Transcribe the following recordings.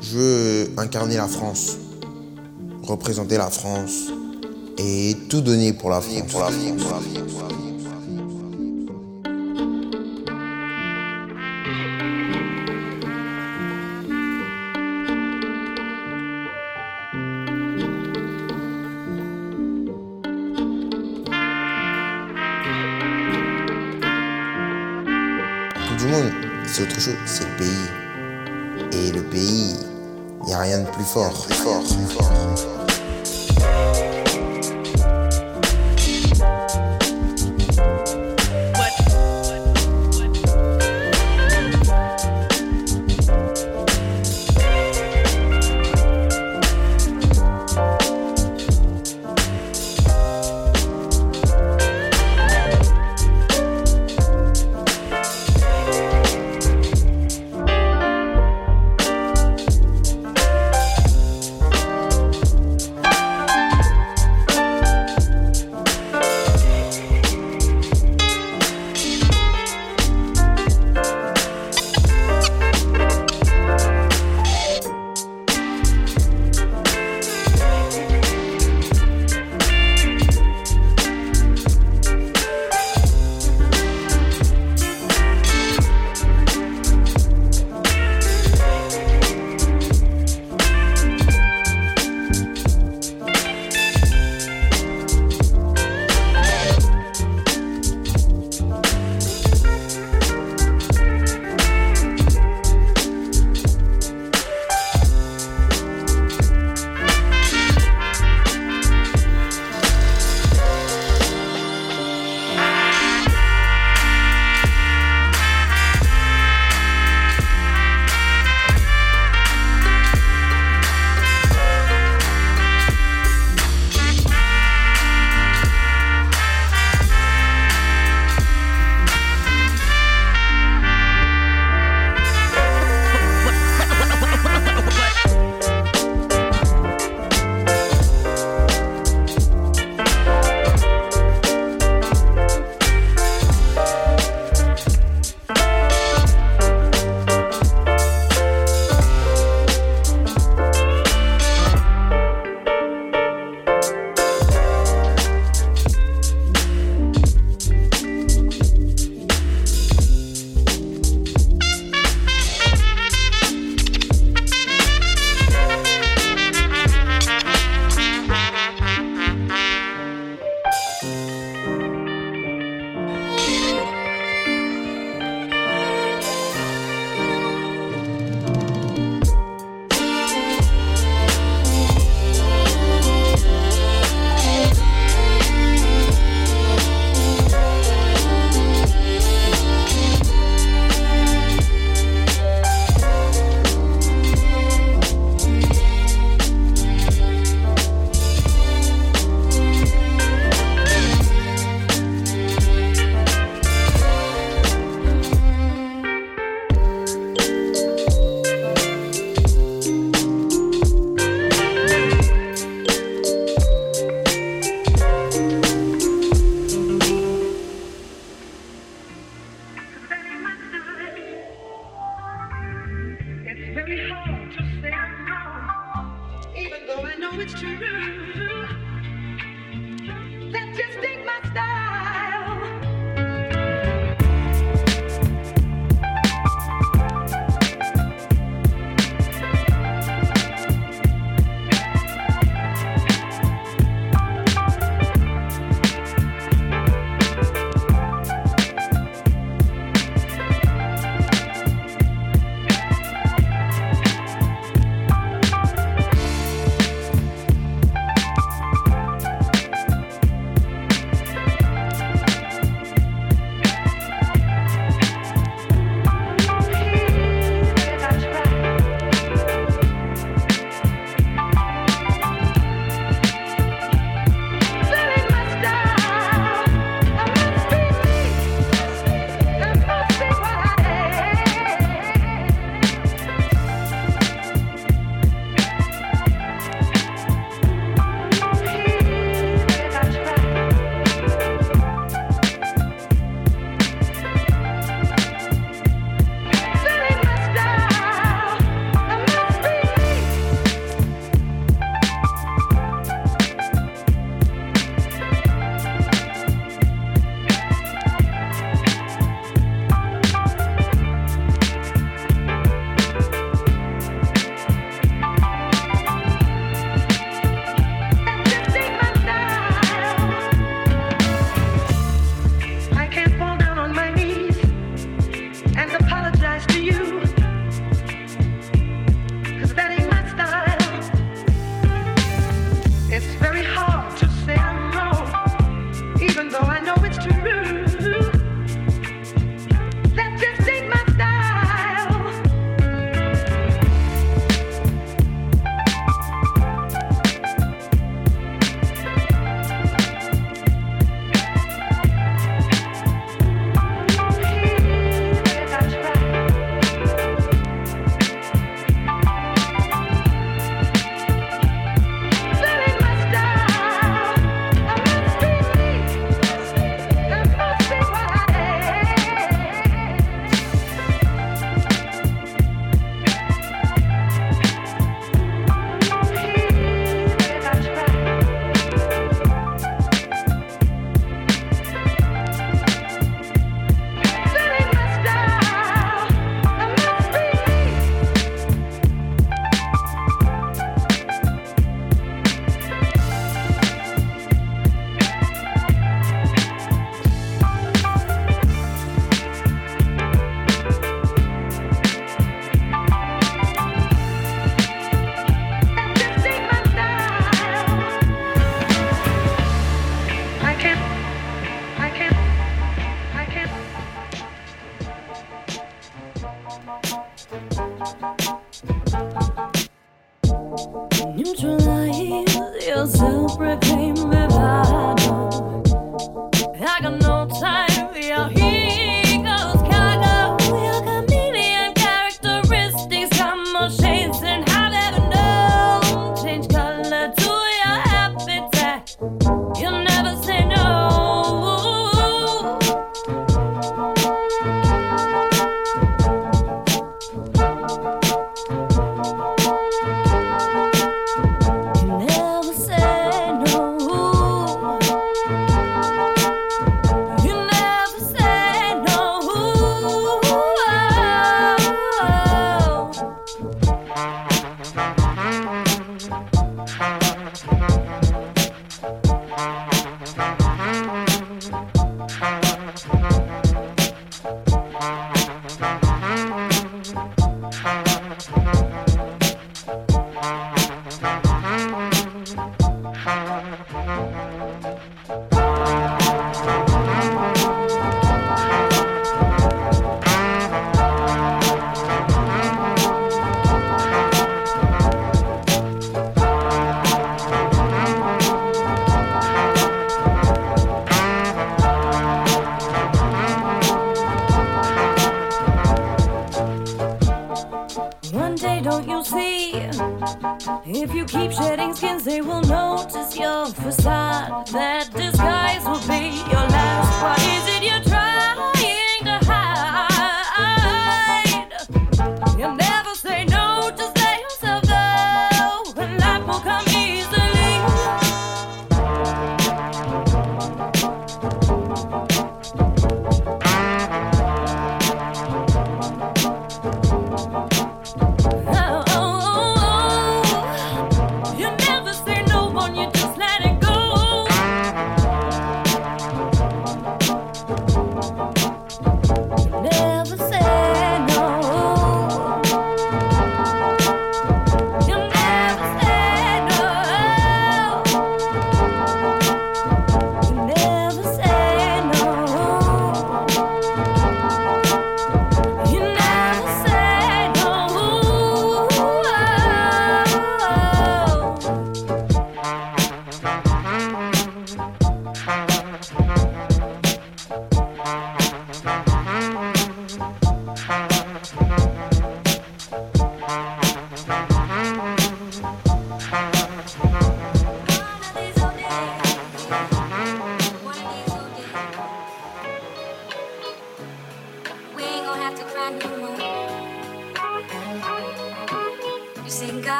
Je veux incarner la France, représenter la France et tout donner pour la France. Pour la France. N'y a rien de plus fort. Plus fort,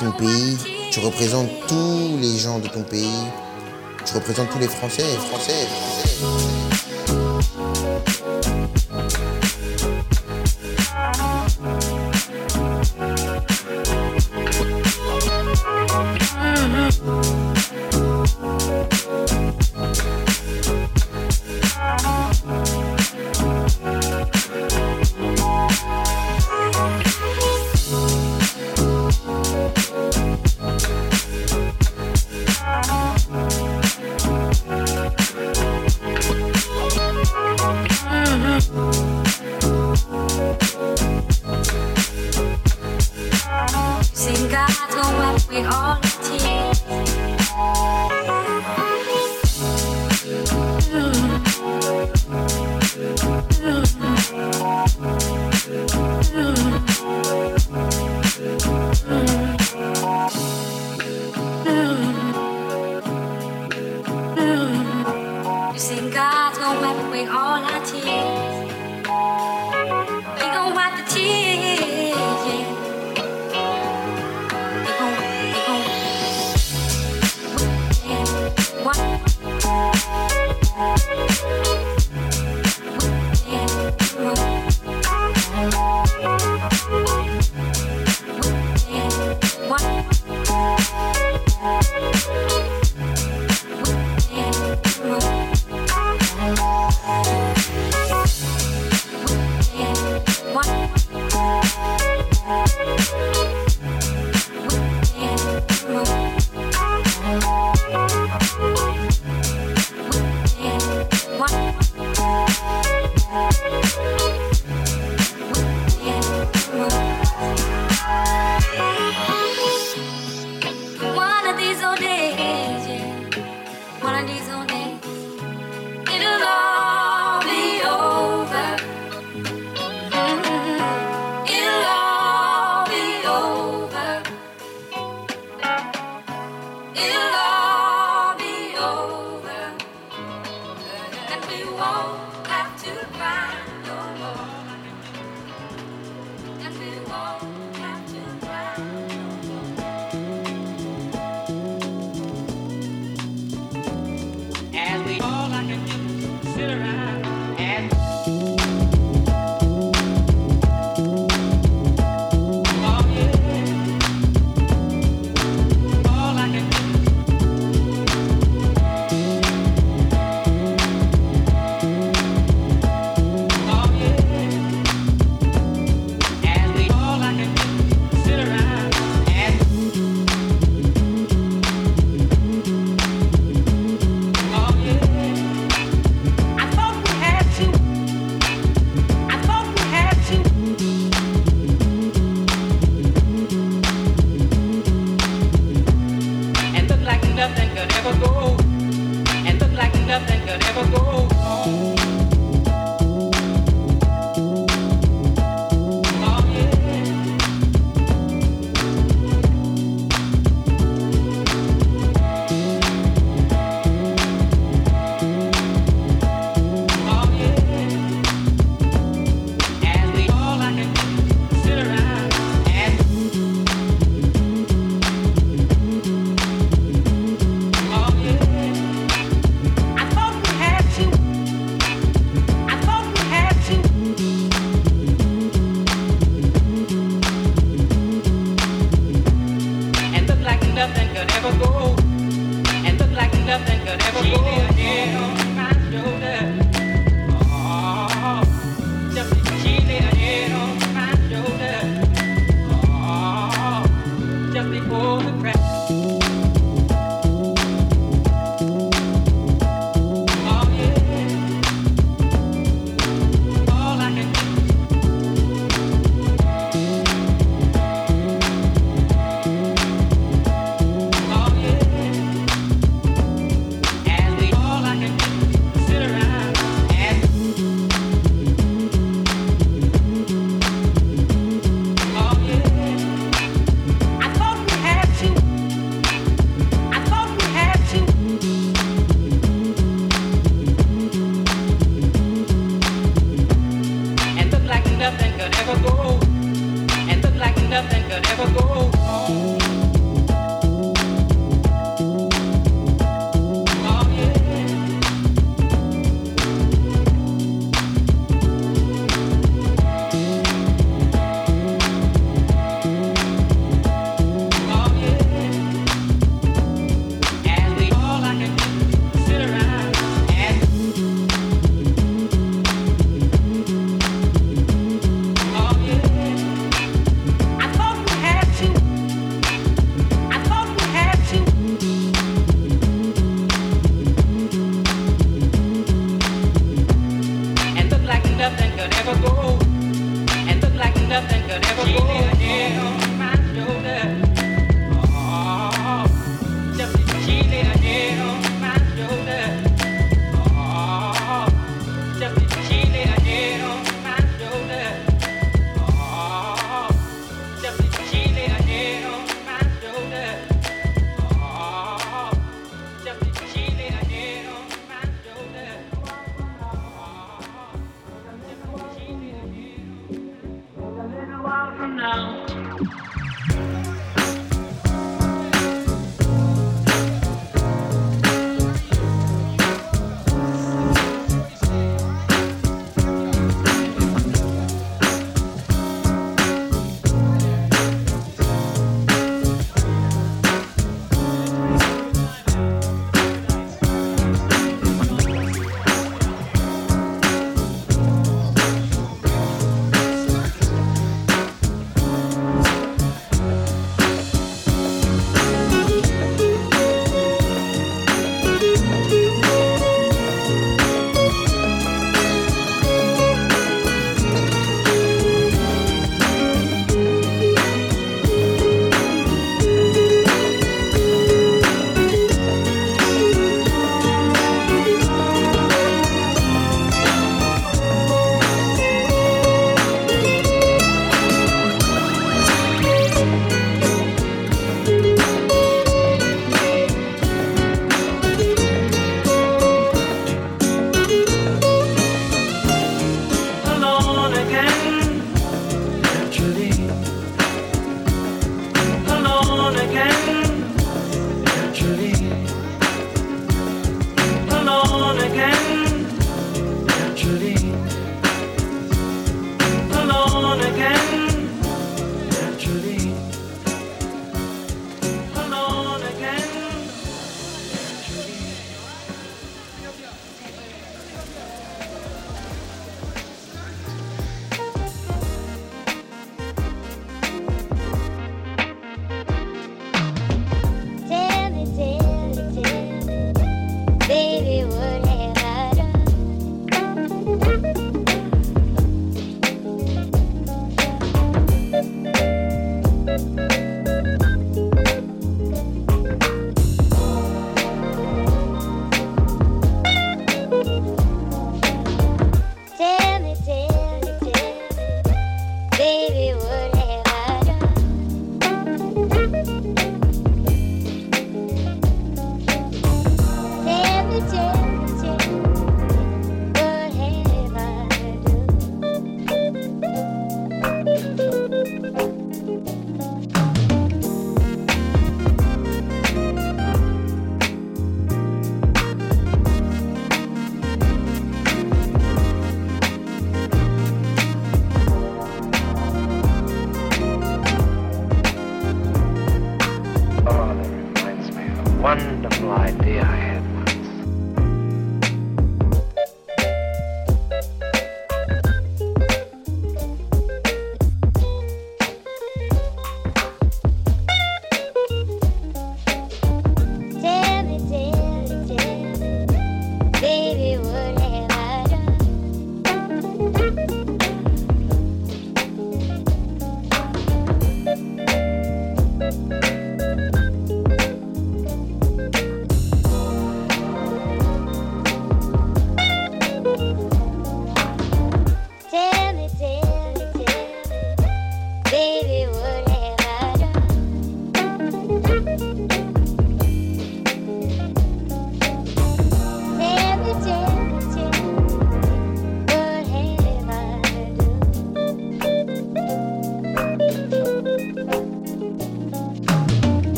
ton pays, tu représentes tous les gens de ton pays, tu représentes tous les Français, Français, Français.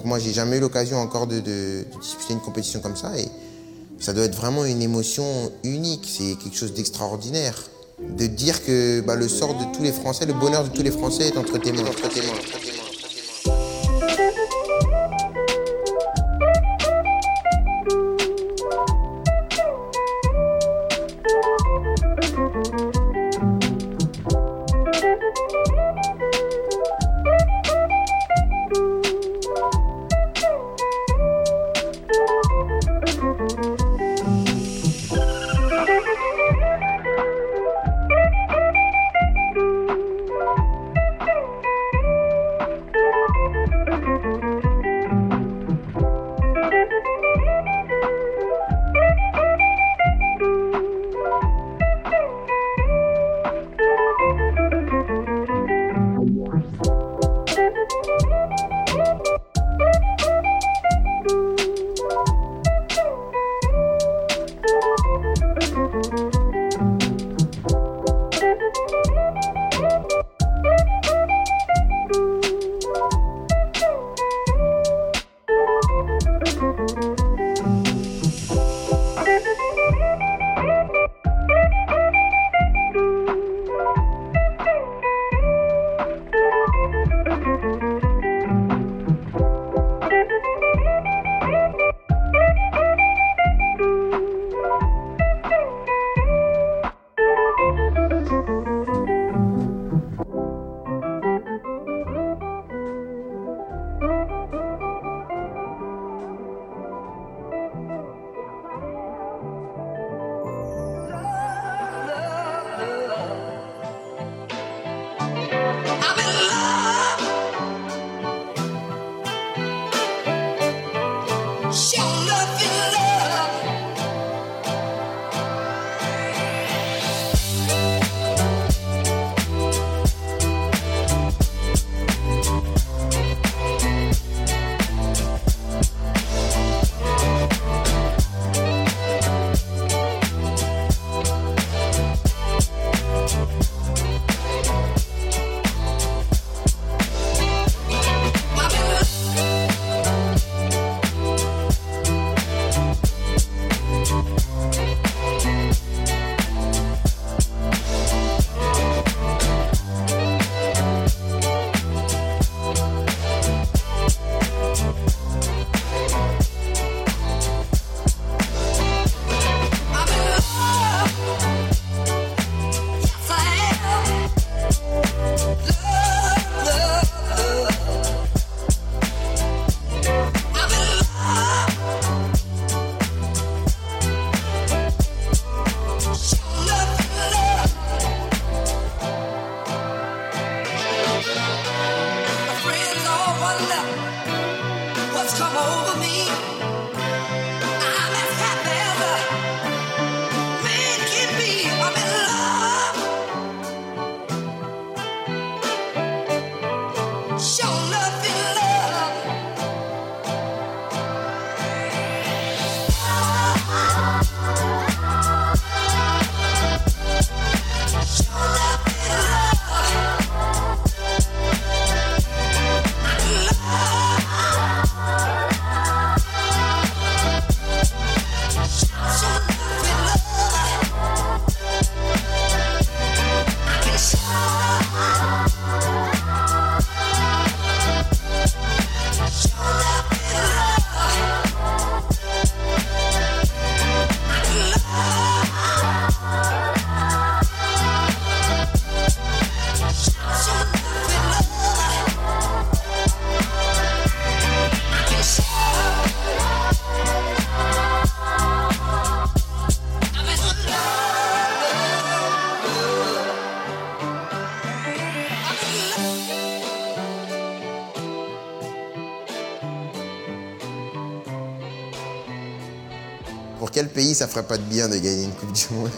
Donc moi, j'ai jamais eu l'occasion encore de, de, disputer une compétition comme ça et ça doit être vraiment une émotion unique. C'est quelque chose d'extraordinaire. De dire que bah, le sort de tous les Français, le bonheur de tous les Français est entre tes. Entre tes mains. Ferait pas de bien de gagner une Coupe du Monde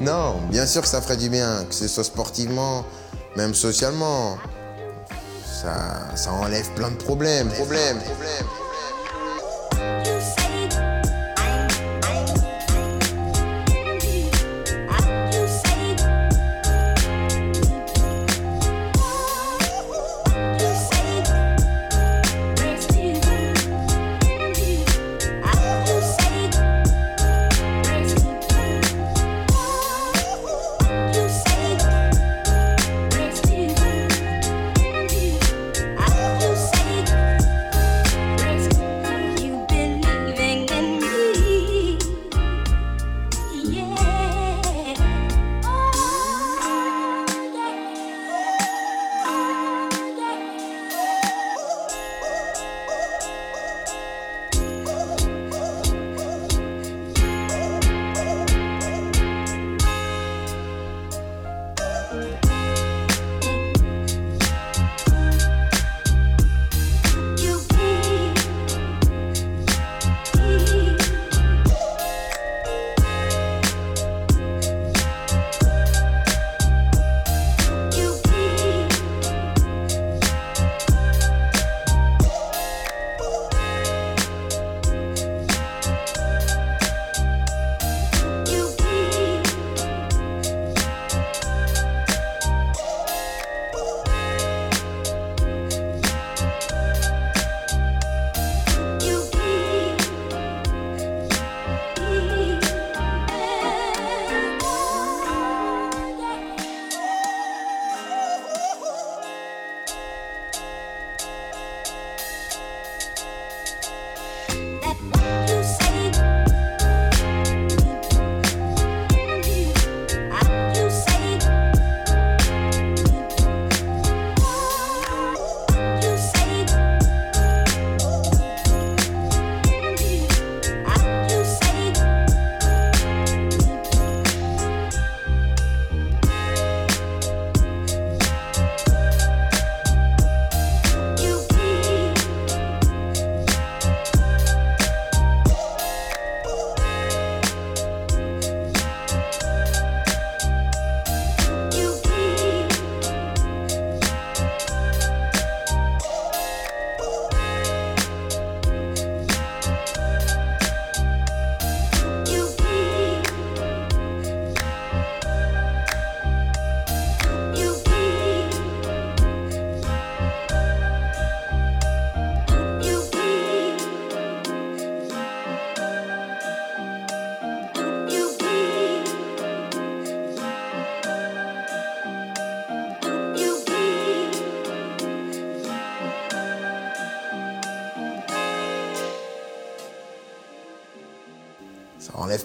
Non, bien sûr que ça ferait du bien, que ce soit sportivement, même socialement. Ça, ça enlève plein de problèmes, problèmes, problèmes.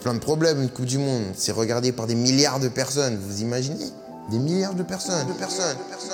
Plein de une Coupe du Monde. C'est regardé par des milliards de personnes, vous imaginez? Des milliards de personnes, de personnes, de personnes.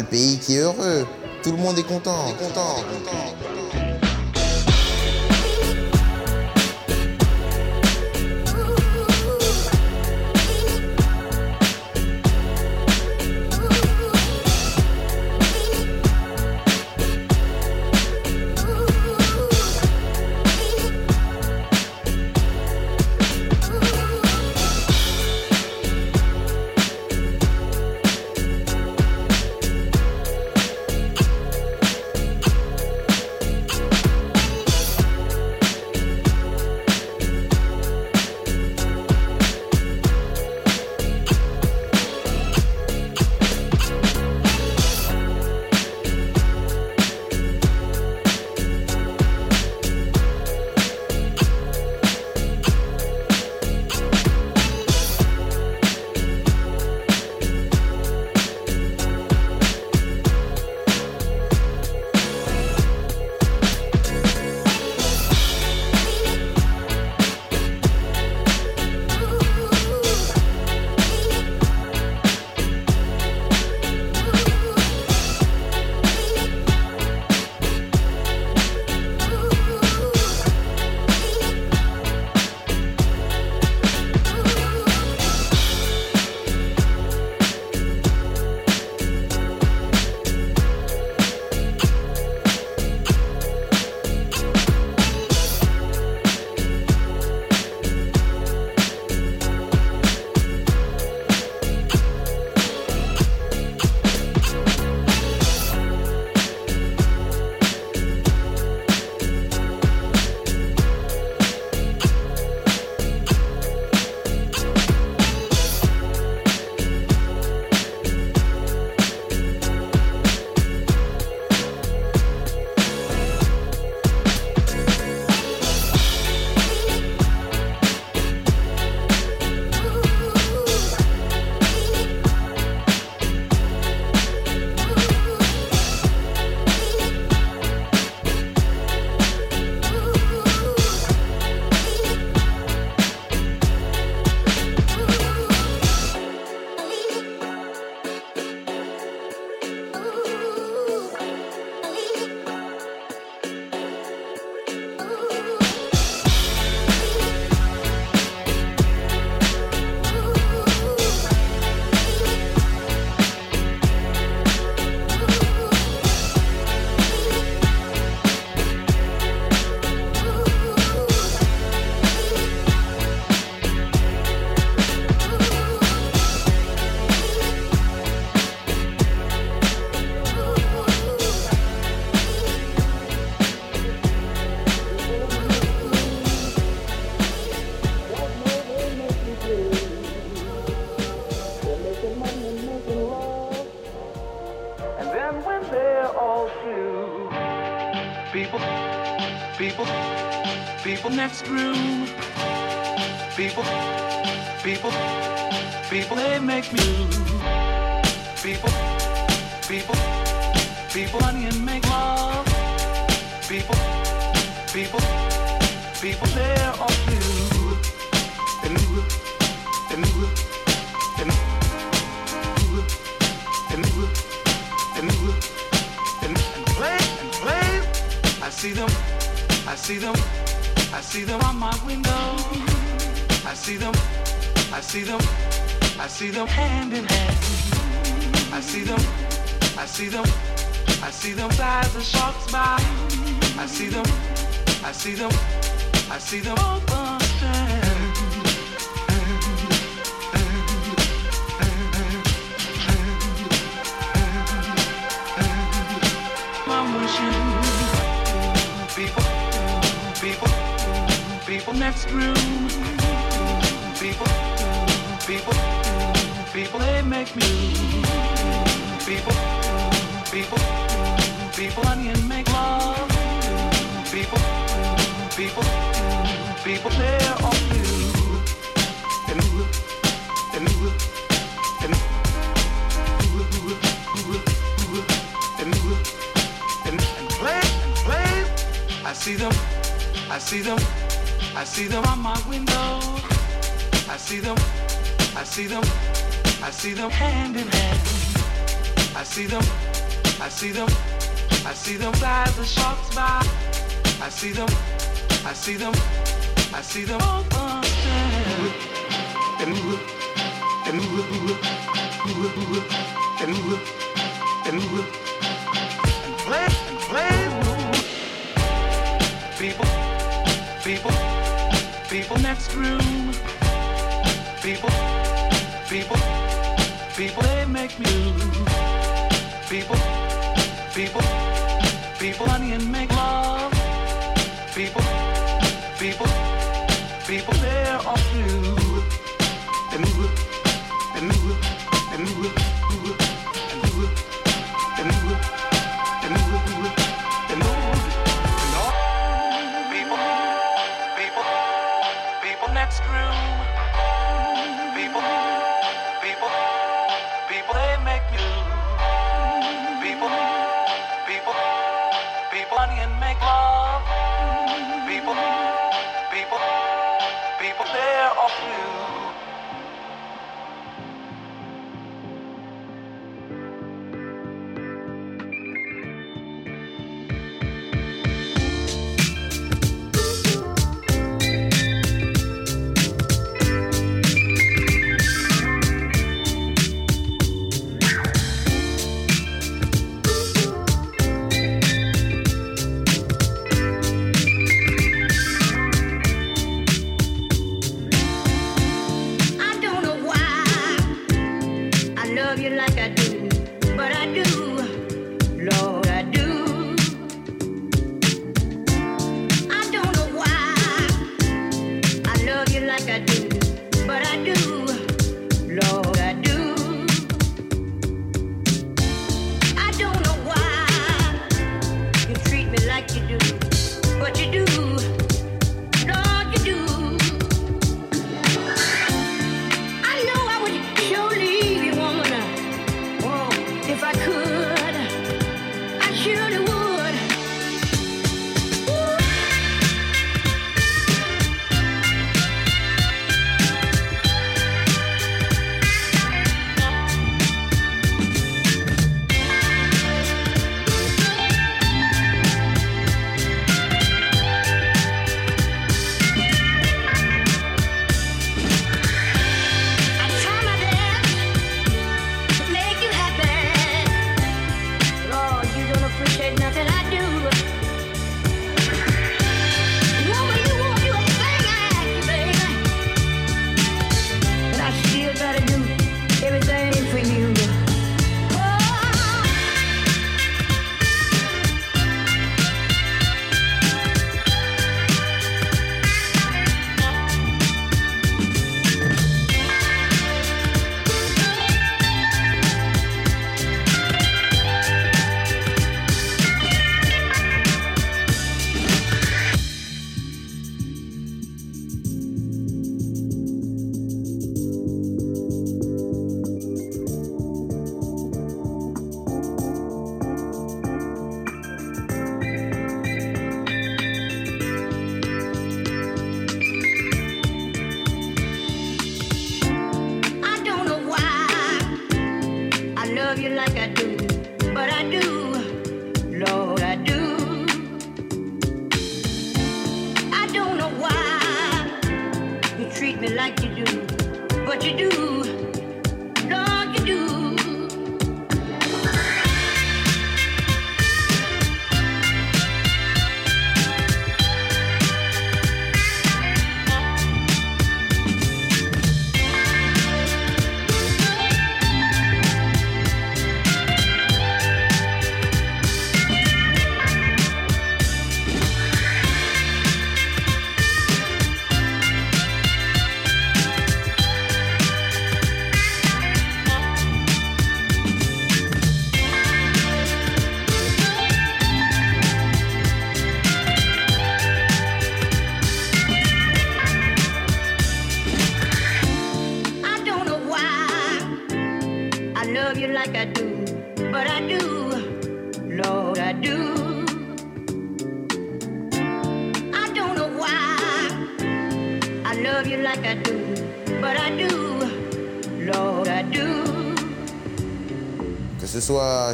le pays qui est heureux. Tout le monde est content. Est content.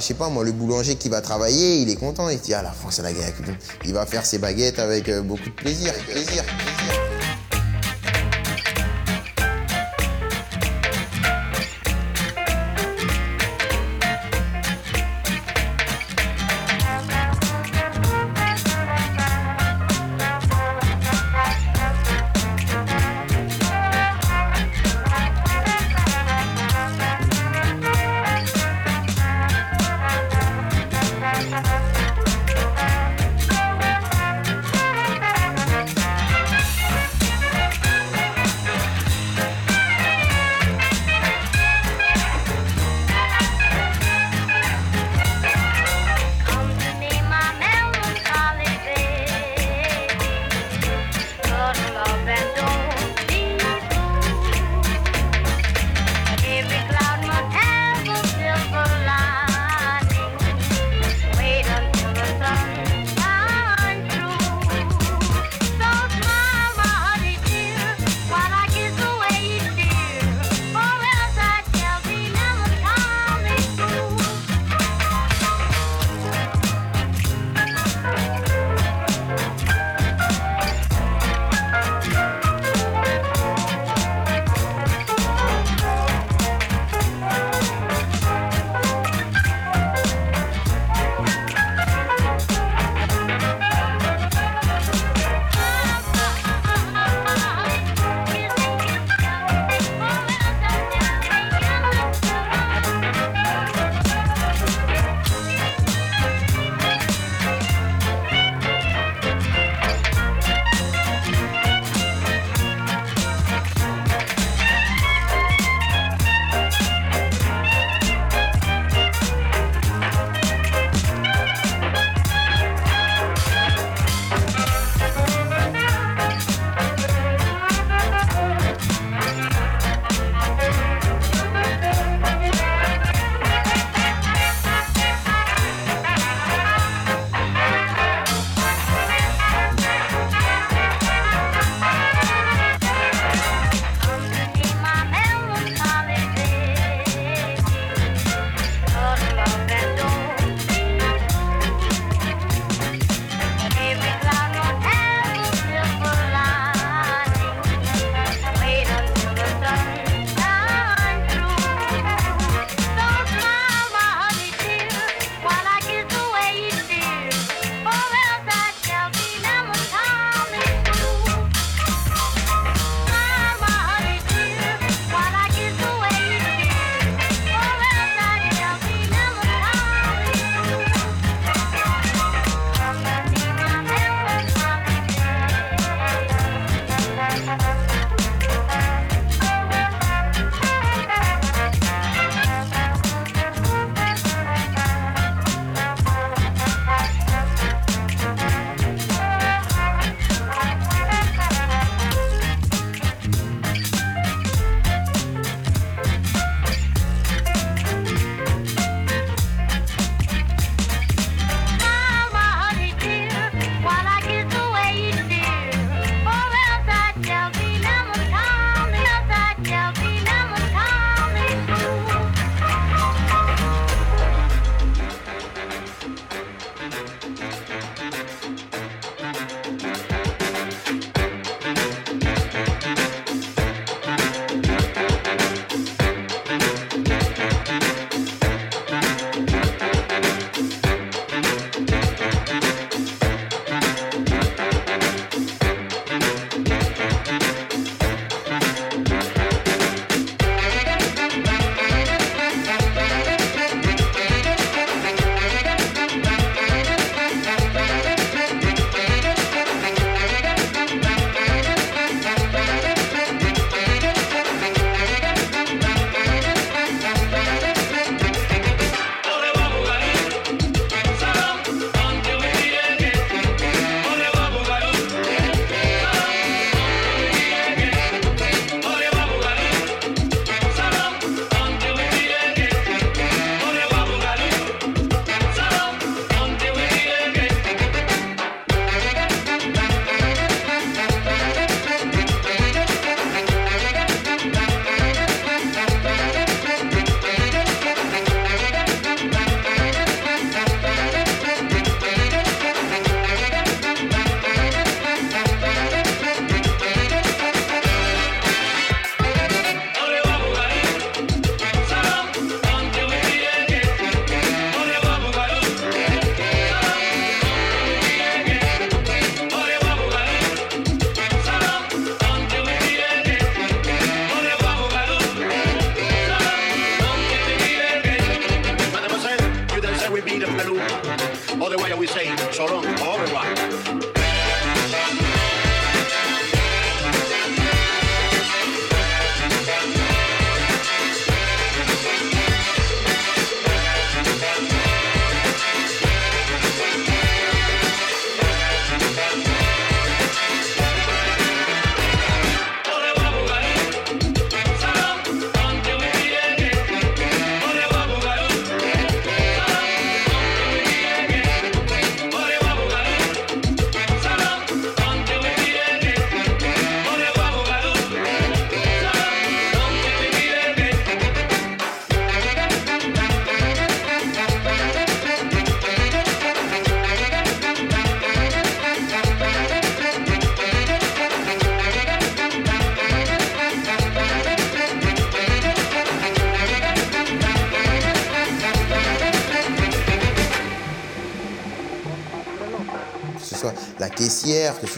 Je sais pas moi, le boulanger qui va travailler, il est content, il dit ah la France elle a gagné la Monde. Il va faire ses baguettes avec euh, beaucoup de plaisir,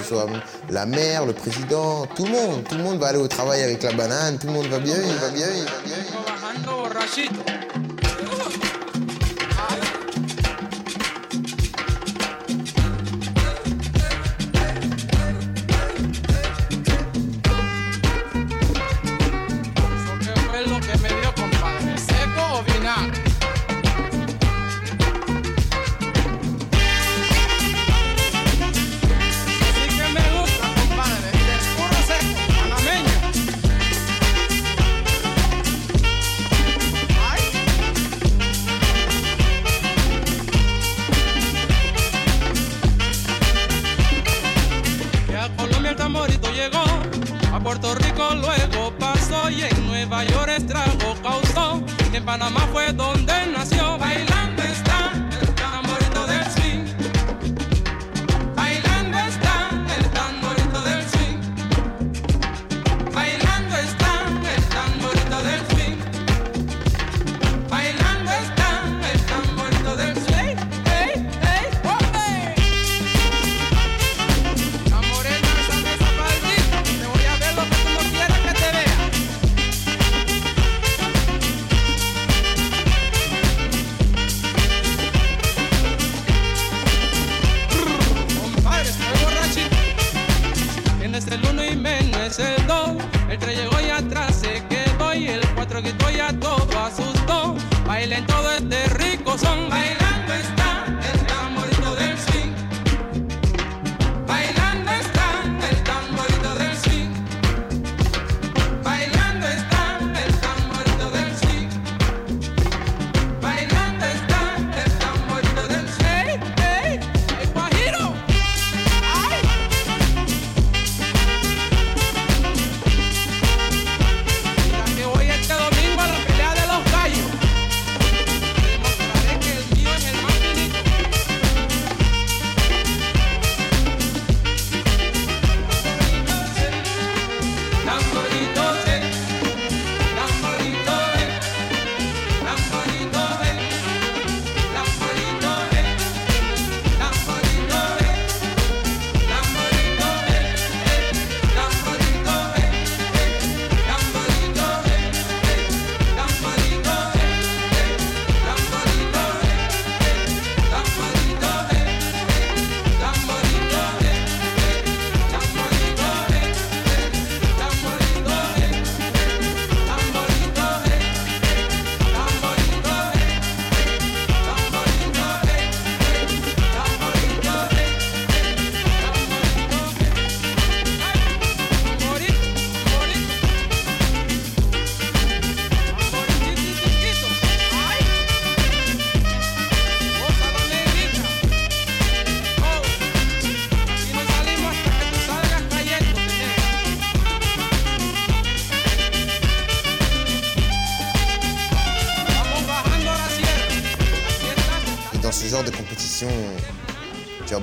soit la maire, le président, tout le monde. Tout le monde va aller au travail avec la banane, tout le monde va bien, il va bien, il va bien.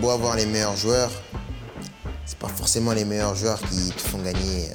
beau avoir les meilleurs joueurs, c'est pas forcément les meilleurs joueurs qui te font gagner euh,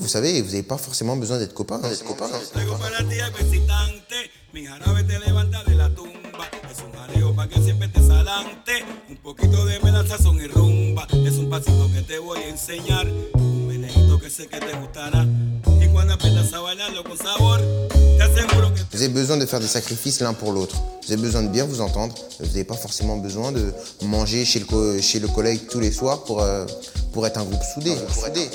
vous savez, vous n'avez pas forcément besoin d'être copain. Hein. Vous avez besoin de faire des sacrifices l'un pour l'autre. Vous avez besoin de bien vous entendre. Vous n'avez pas forcément besoin de manger chez le, collègue tous les soirs pour, euh, pour être un groupe soudé. Un groupe soudé.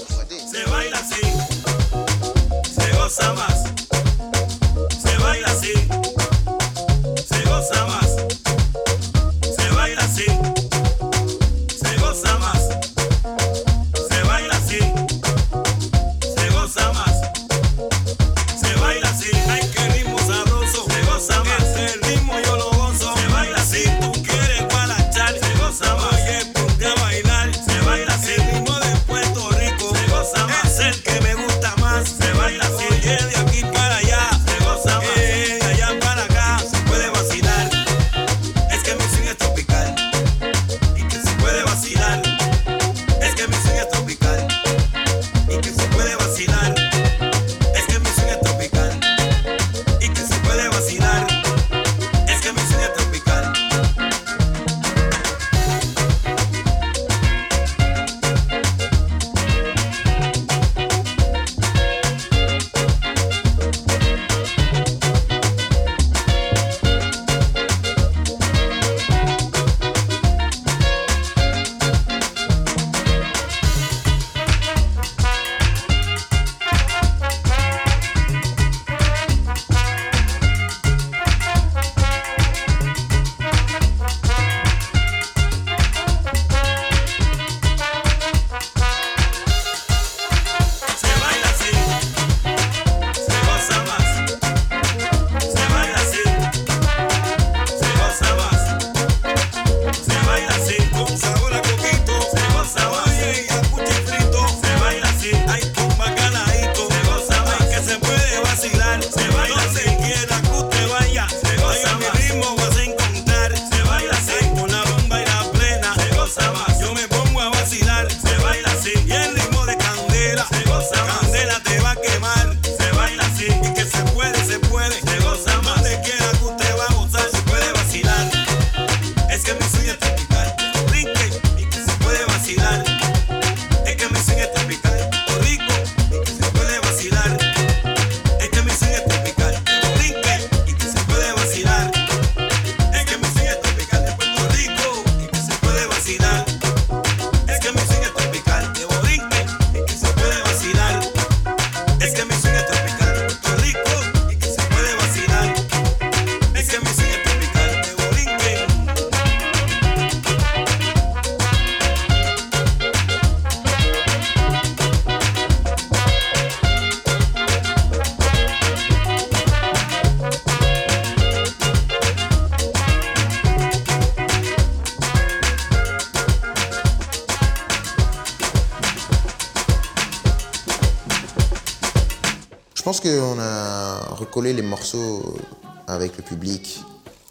entrecoller les morceaux euh, avec le public.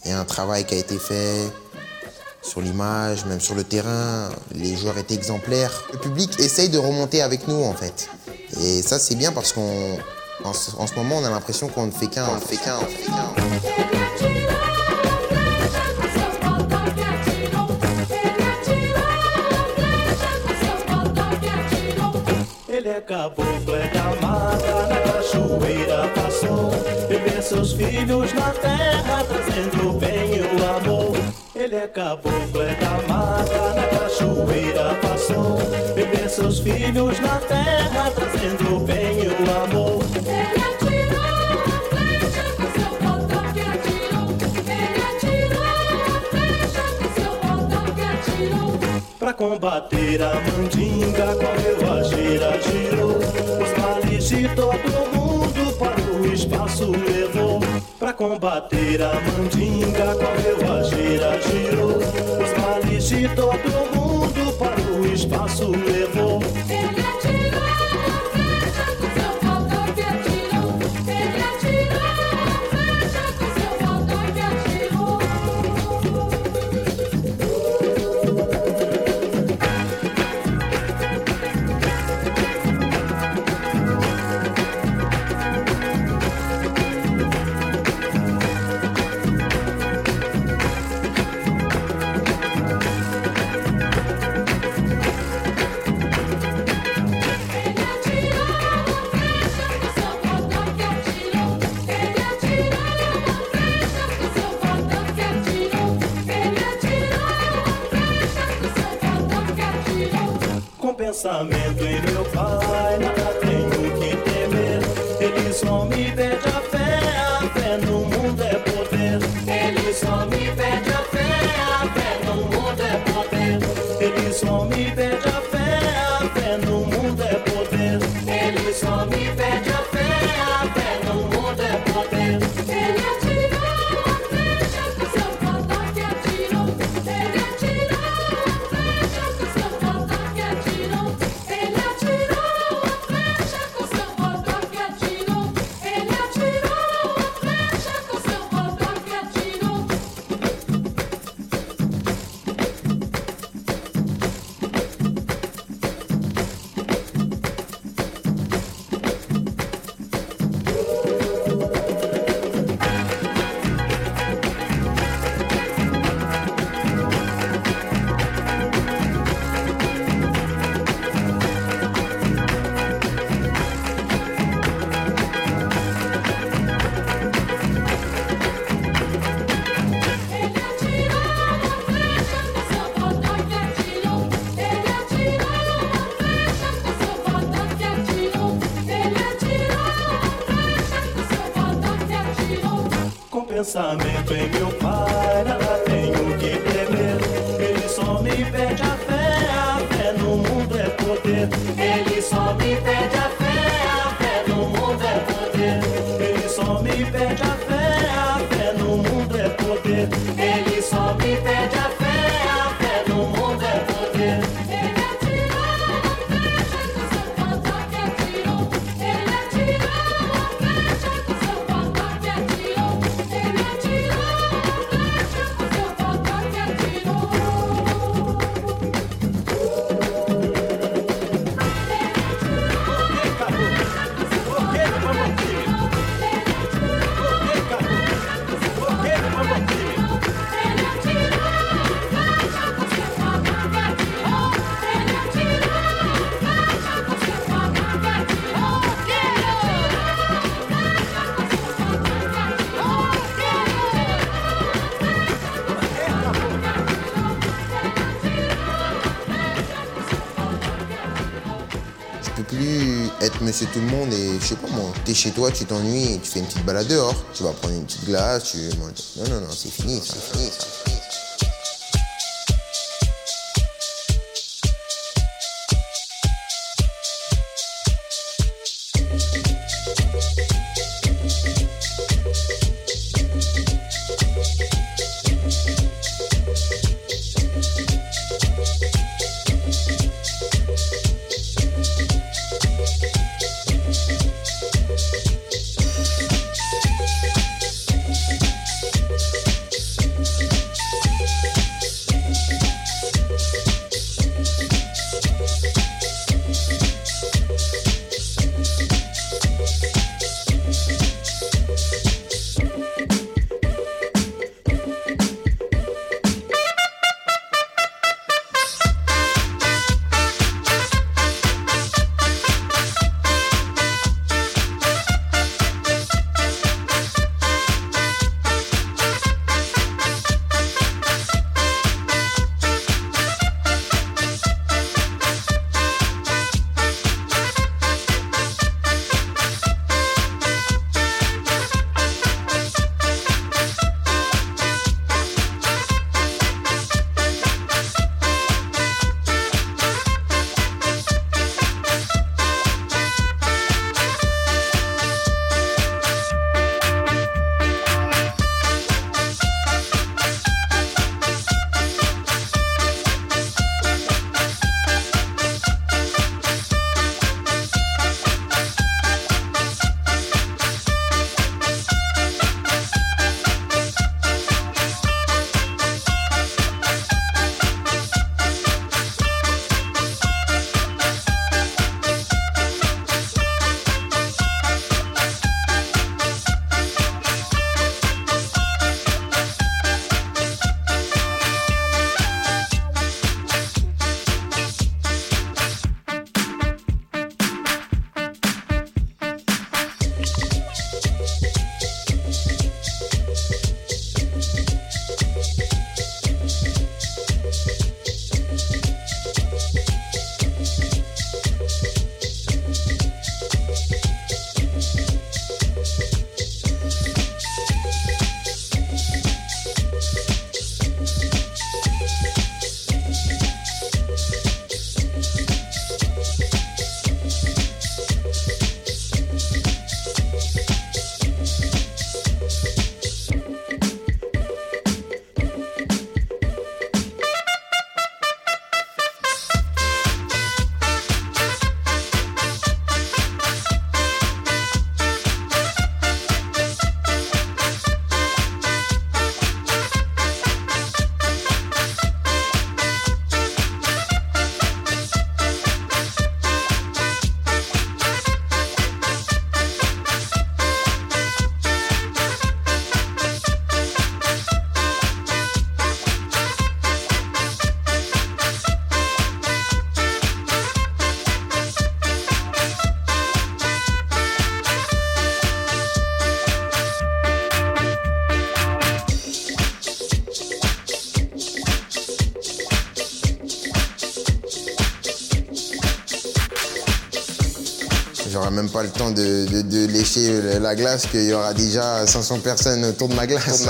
Il y a un travail qui a été fait sur l'image, même sur le terrain. Les joueurs étaient exemplaires. Le public essaye de remonter avec nous, en fait. Et ça, c'est bien parce qu'en en, ce moment, on a l'impression qu'on ne fait qu'un, on ne fait qu'un, on ne fait qu'un. filhos na terra, trazendo o bem e o amor. Ele atirou a seu bodoque atirou. Ele atirou que seu bodoque atirou. Pra combater a mandinga, correu a gira, girou. Os males de todo mundo para o espaço levou. Pra combater a mandinga, correu a gira, girou. Os males de todo mundo. O espaço levou. pensamento e meu pai, nada tenho que temer. Eles vão me ver da pensamento em meu pai, nada tenho que temer. Ele só me pede a fé, a fé no mundo é poder. Ele só me pede a fé, a fé no mundo é poder. Ele só me pede a fé. t'es chez toi, tu t'ennuies, tu fais une petite balade dehors, tu vas prendre une petite glace, tu manges. Non, non, non, c'est fini, c'est fini. Pas le temps de, lécher la glace qu'il y aura déjà 500 personnes. Autour de ma glace.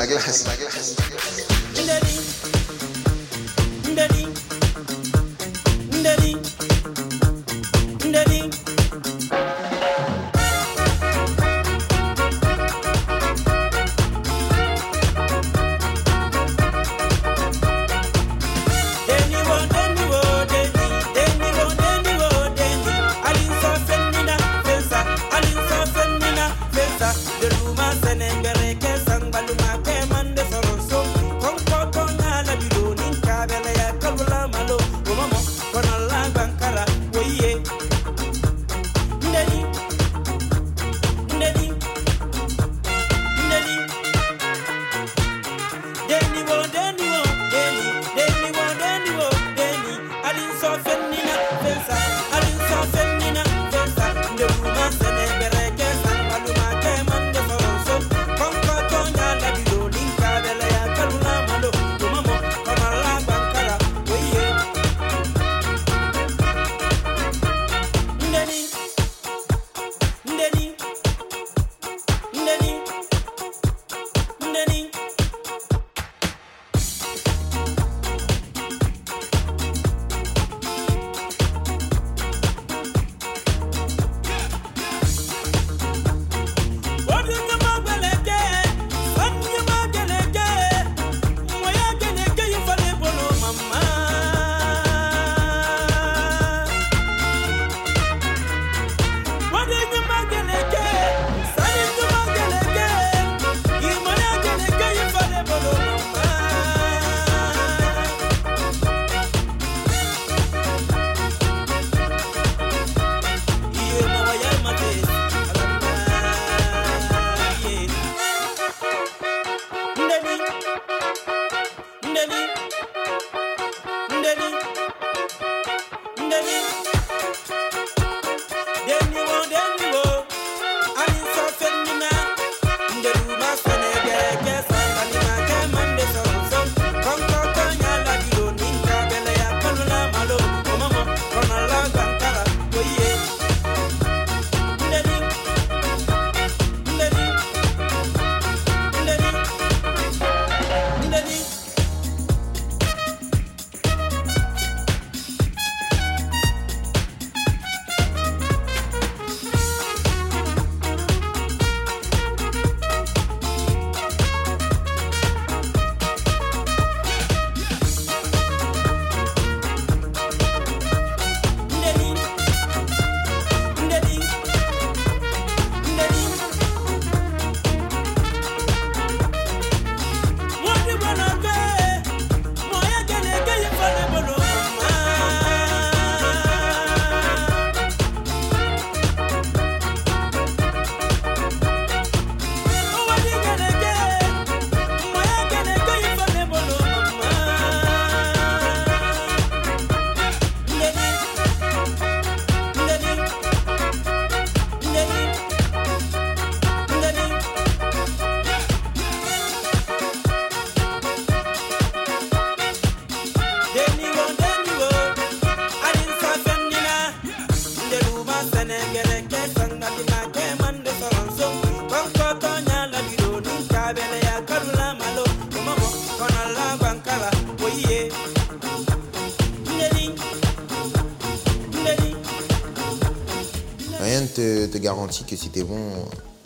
Que si t'es bon,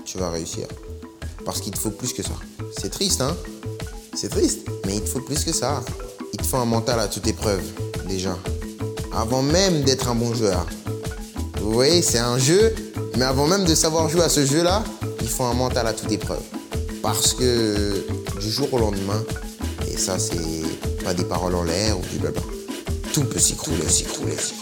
tu vas réussir. Parce qu'il te faut plus que ça. C'est triste, hein? C'est triste, mais il te faut plus que ça. Il te faut un mental à toute épreuve, déjà. Avant même d'être un bon joueur. Vous voyez, c'est un jeu, mais avant même de savoir jouer à ce jeu-là, il faut un mental à toute épreuve. Parce que du jour au lendemain, et ça, c'est pas des paroles en l'air ou du blabla, tout peut s'écrouler, s'écrouler, s'écrouler.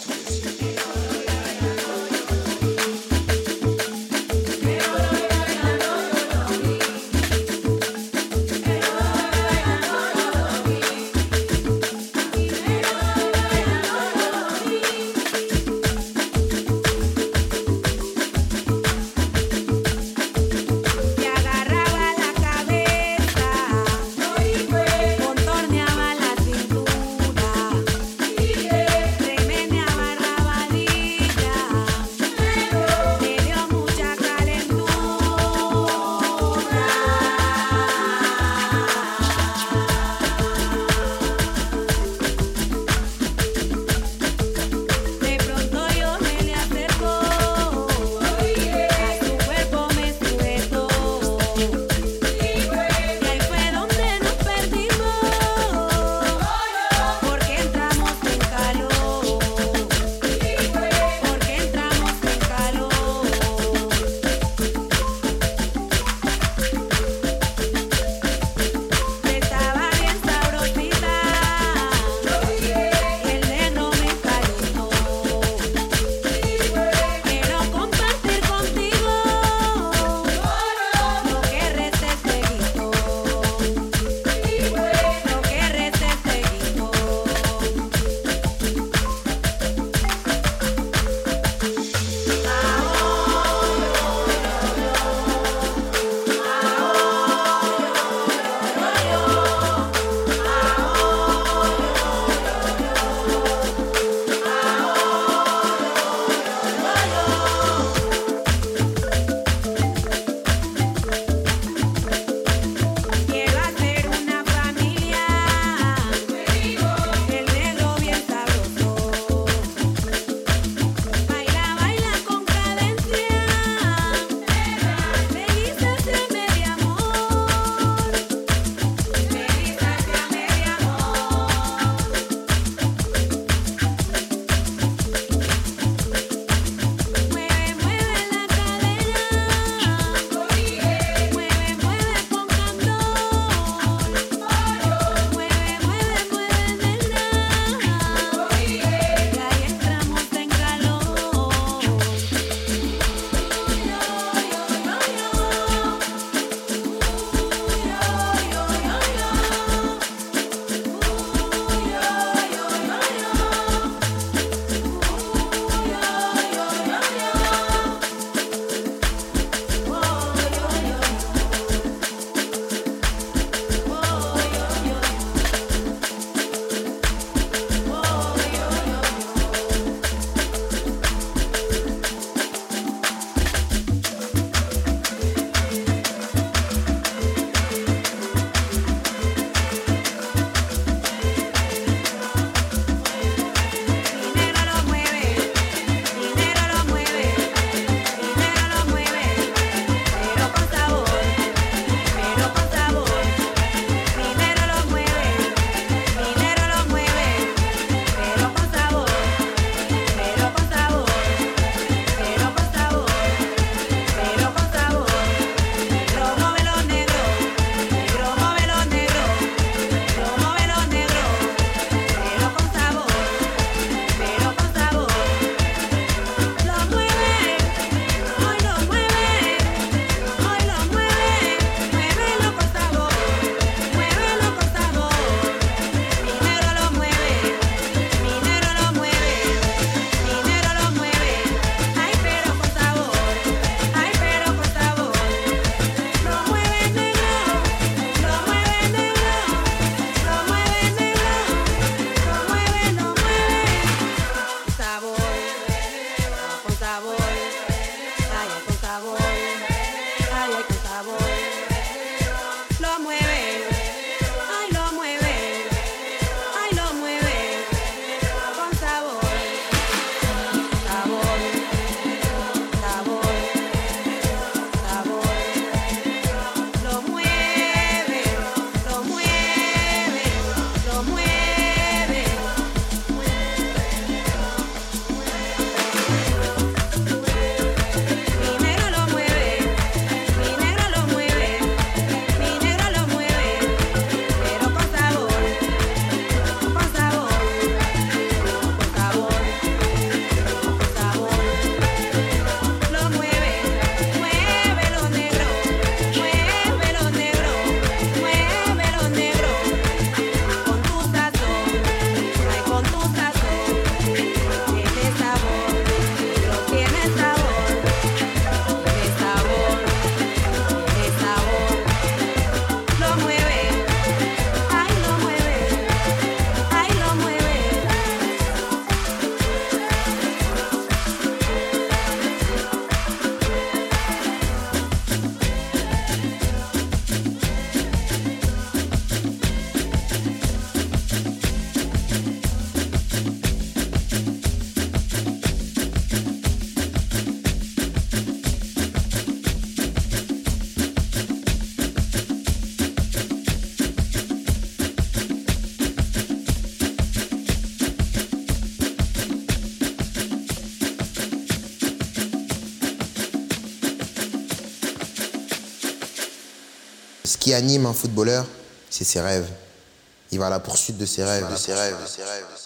Qui anime un footballeur, c'est ses rêves. Il va à la poursuite de ses rêves, de ses rêves, de ses rêves, de ses rêves. de ses rêves.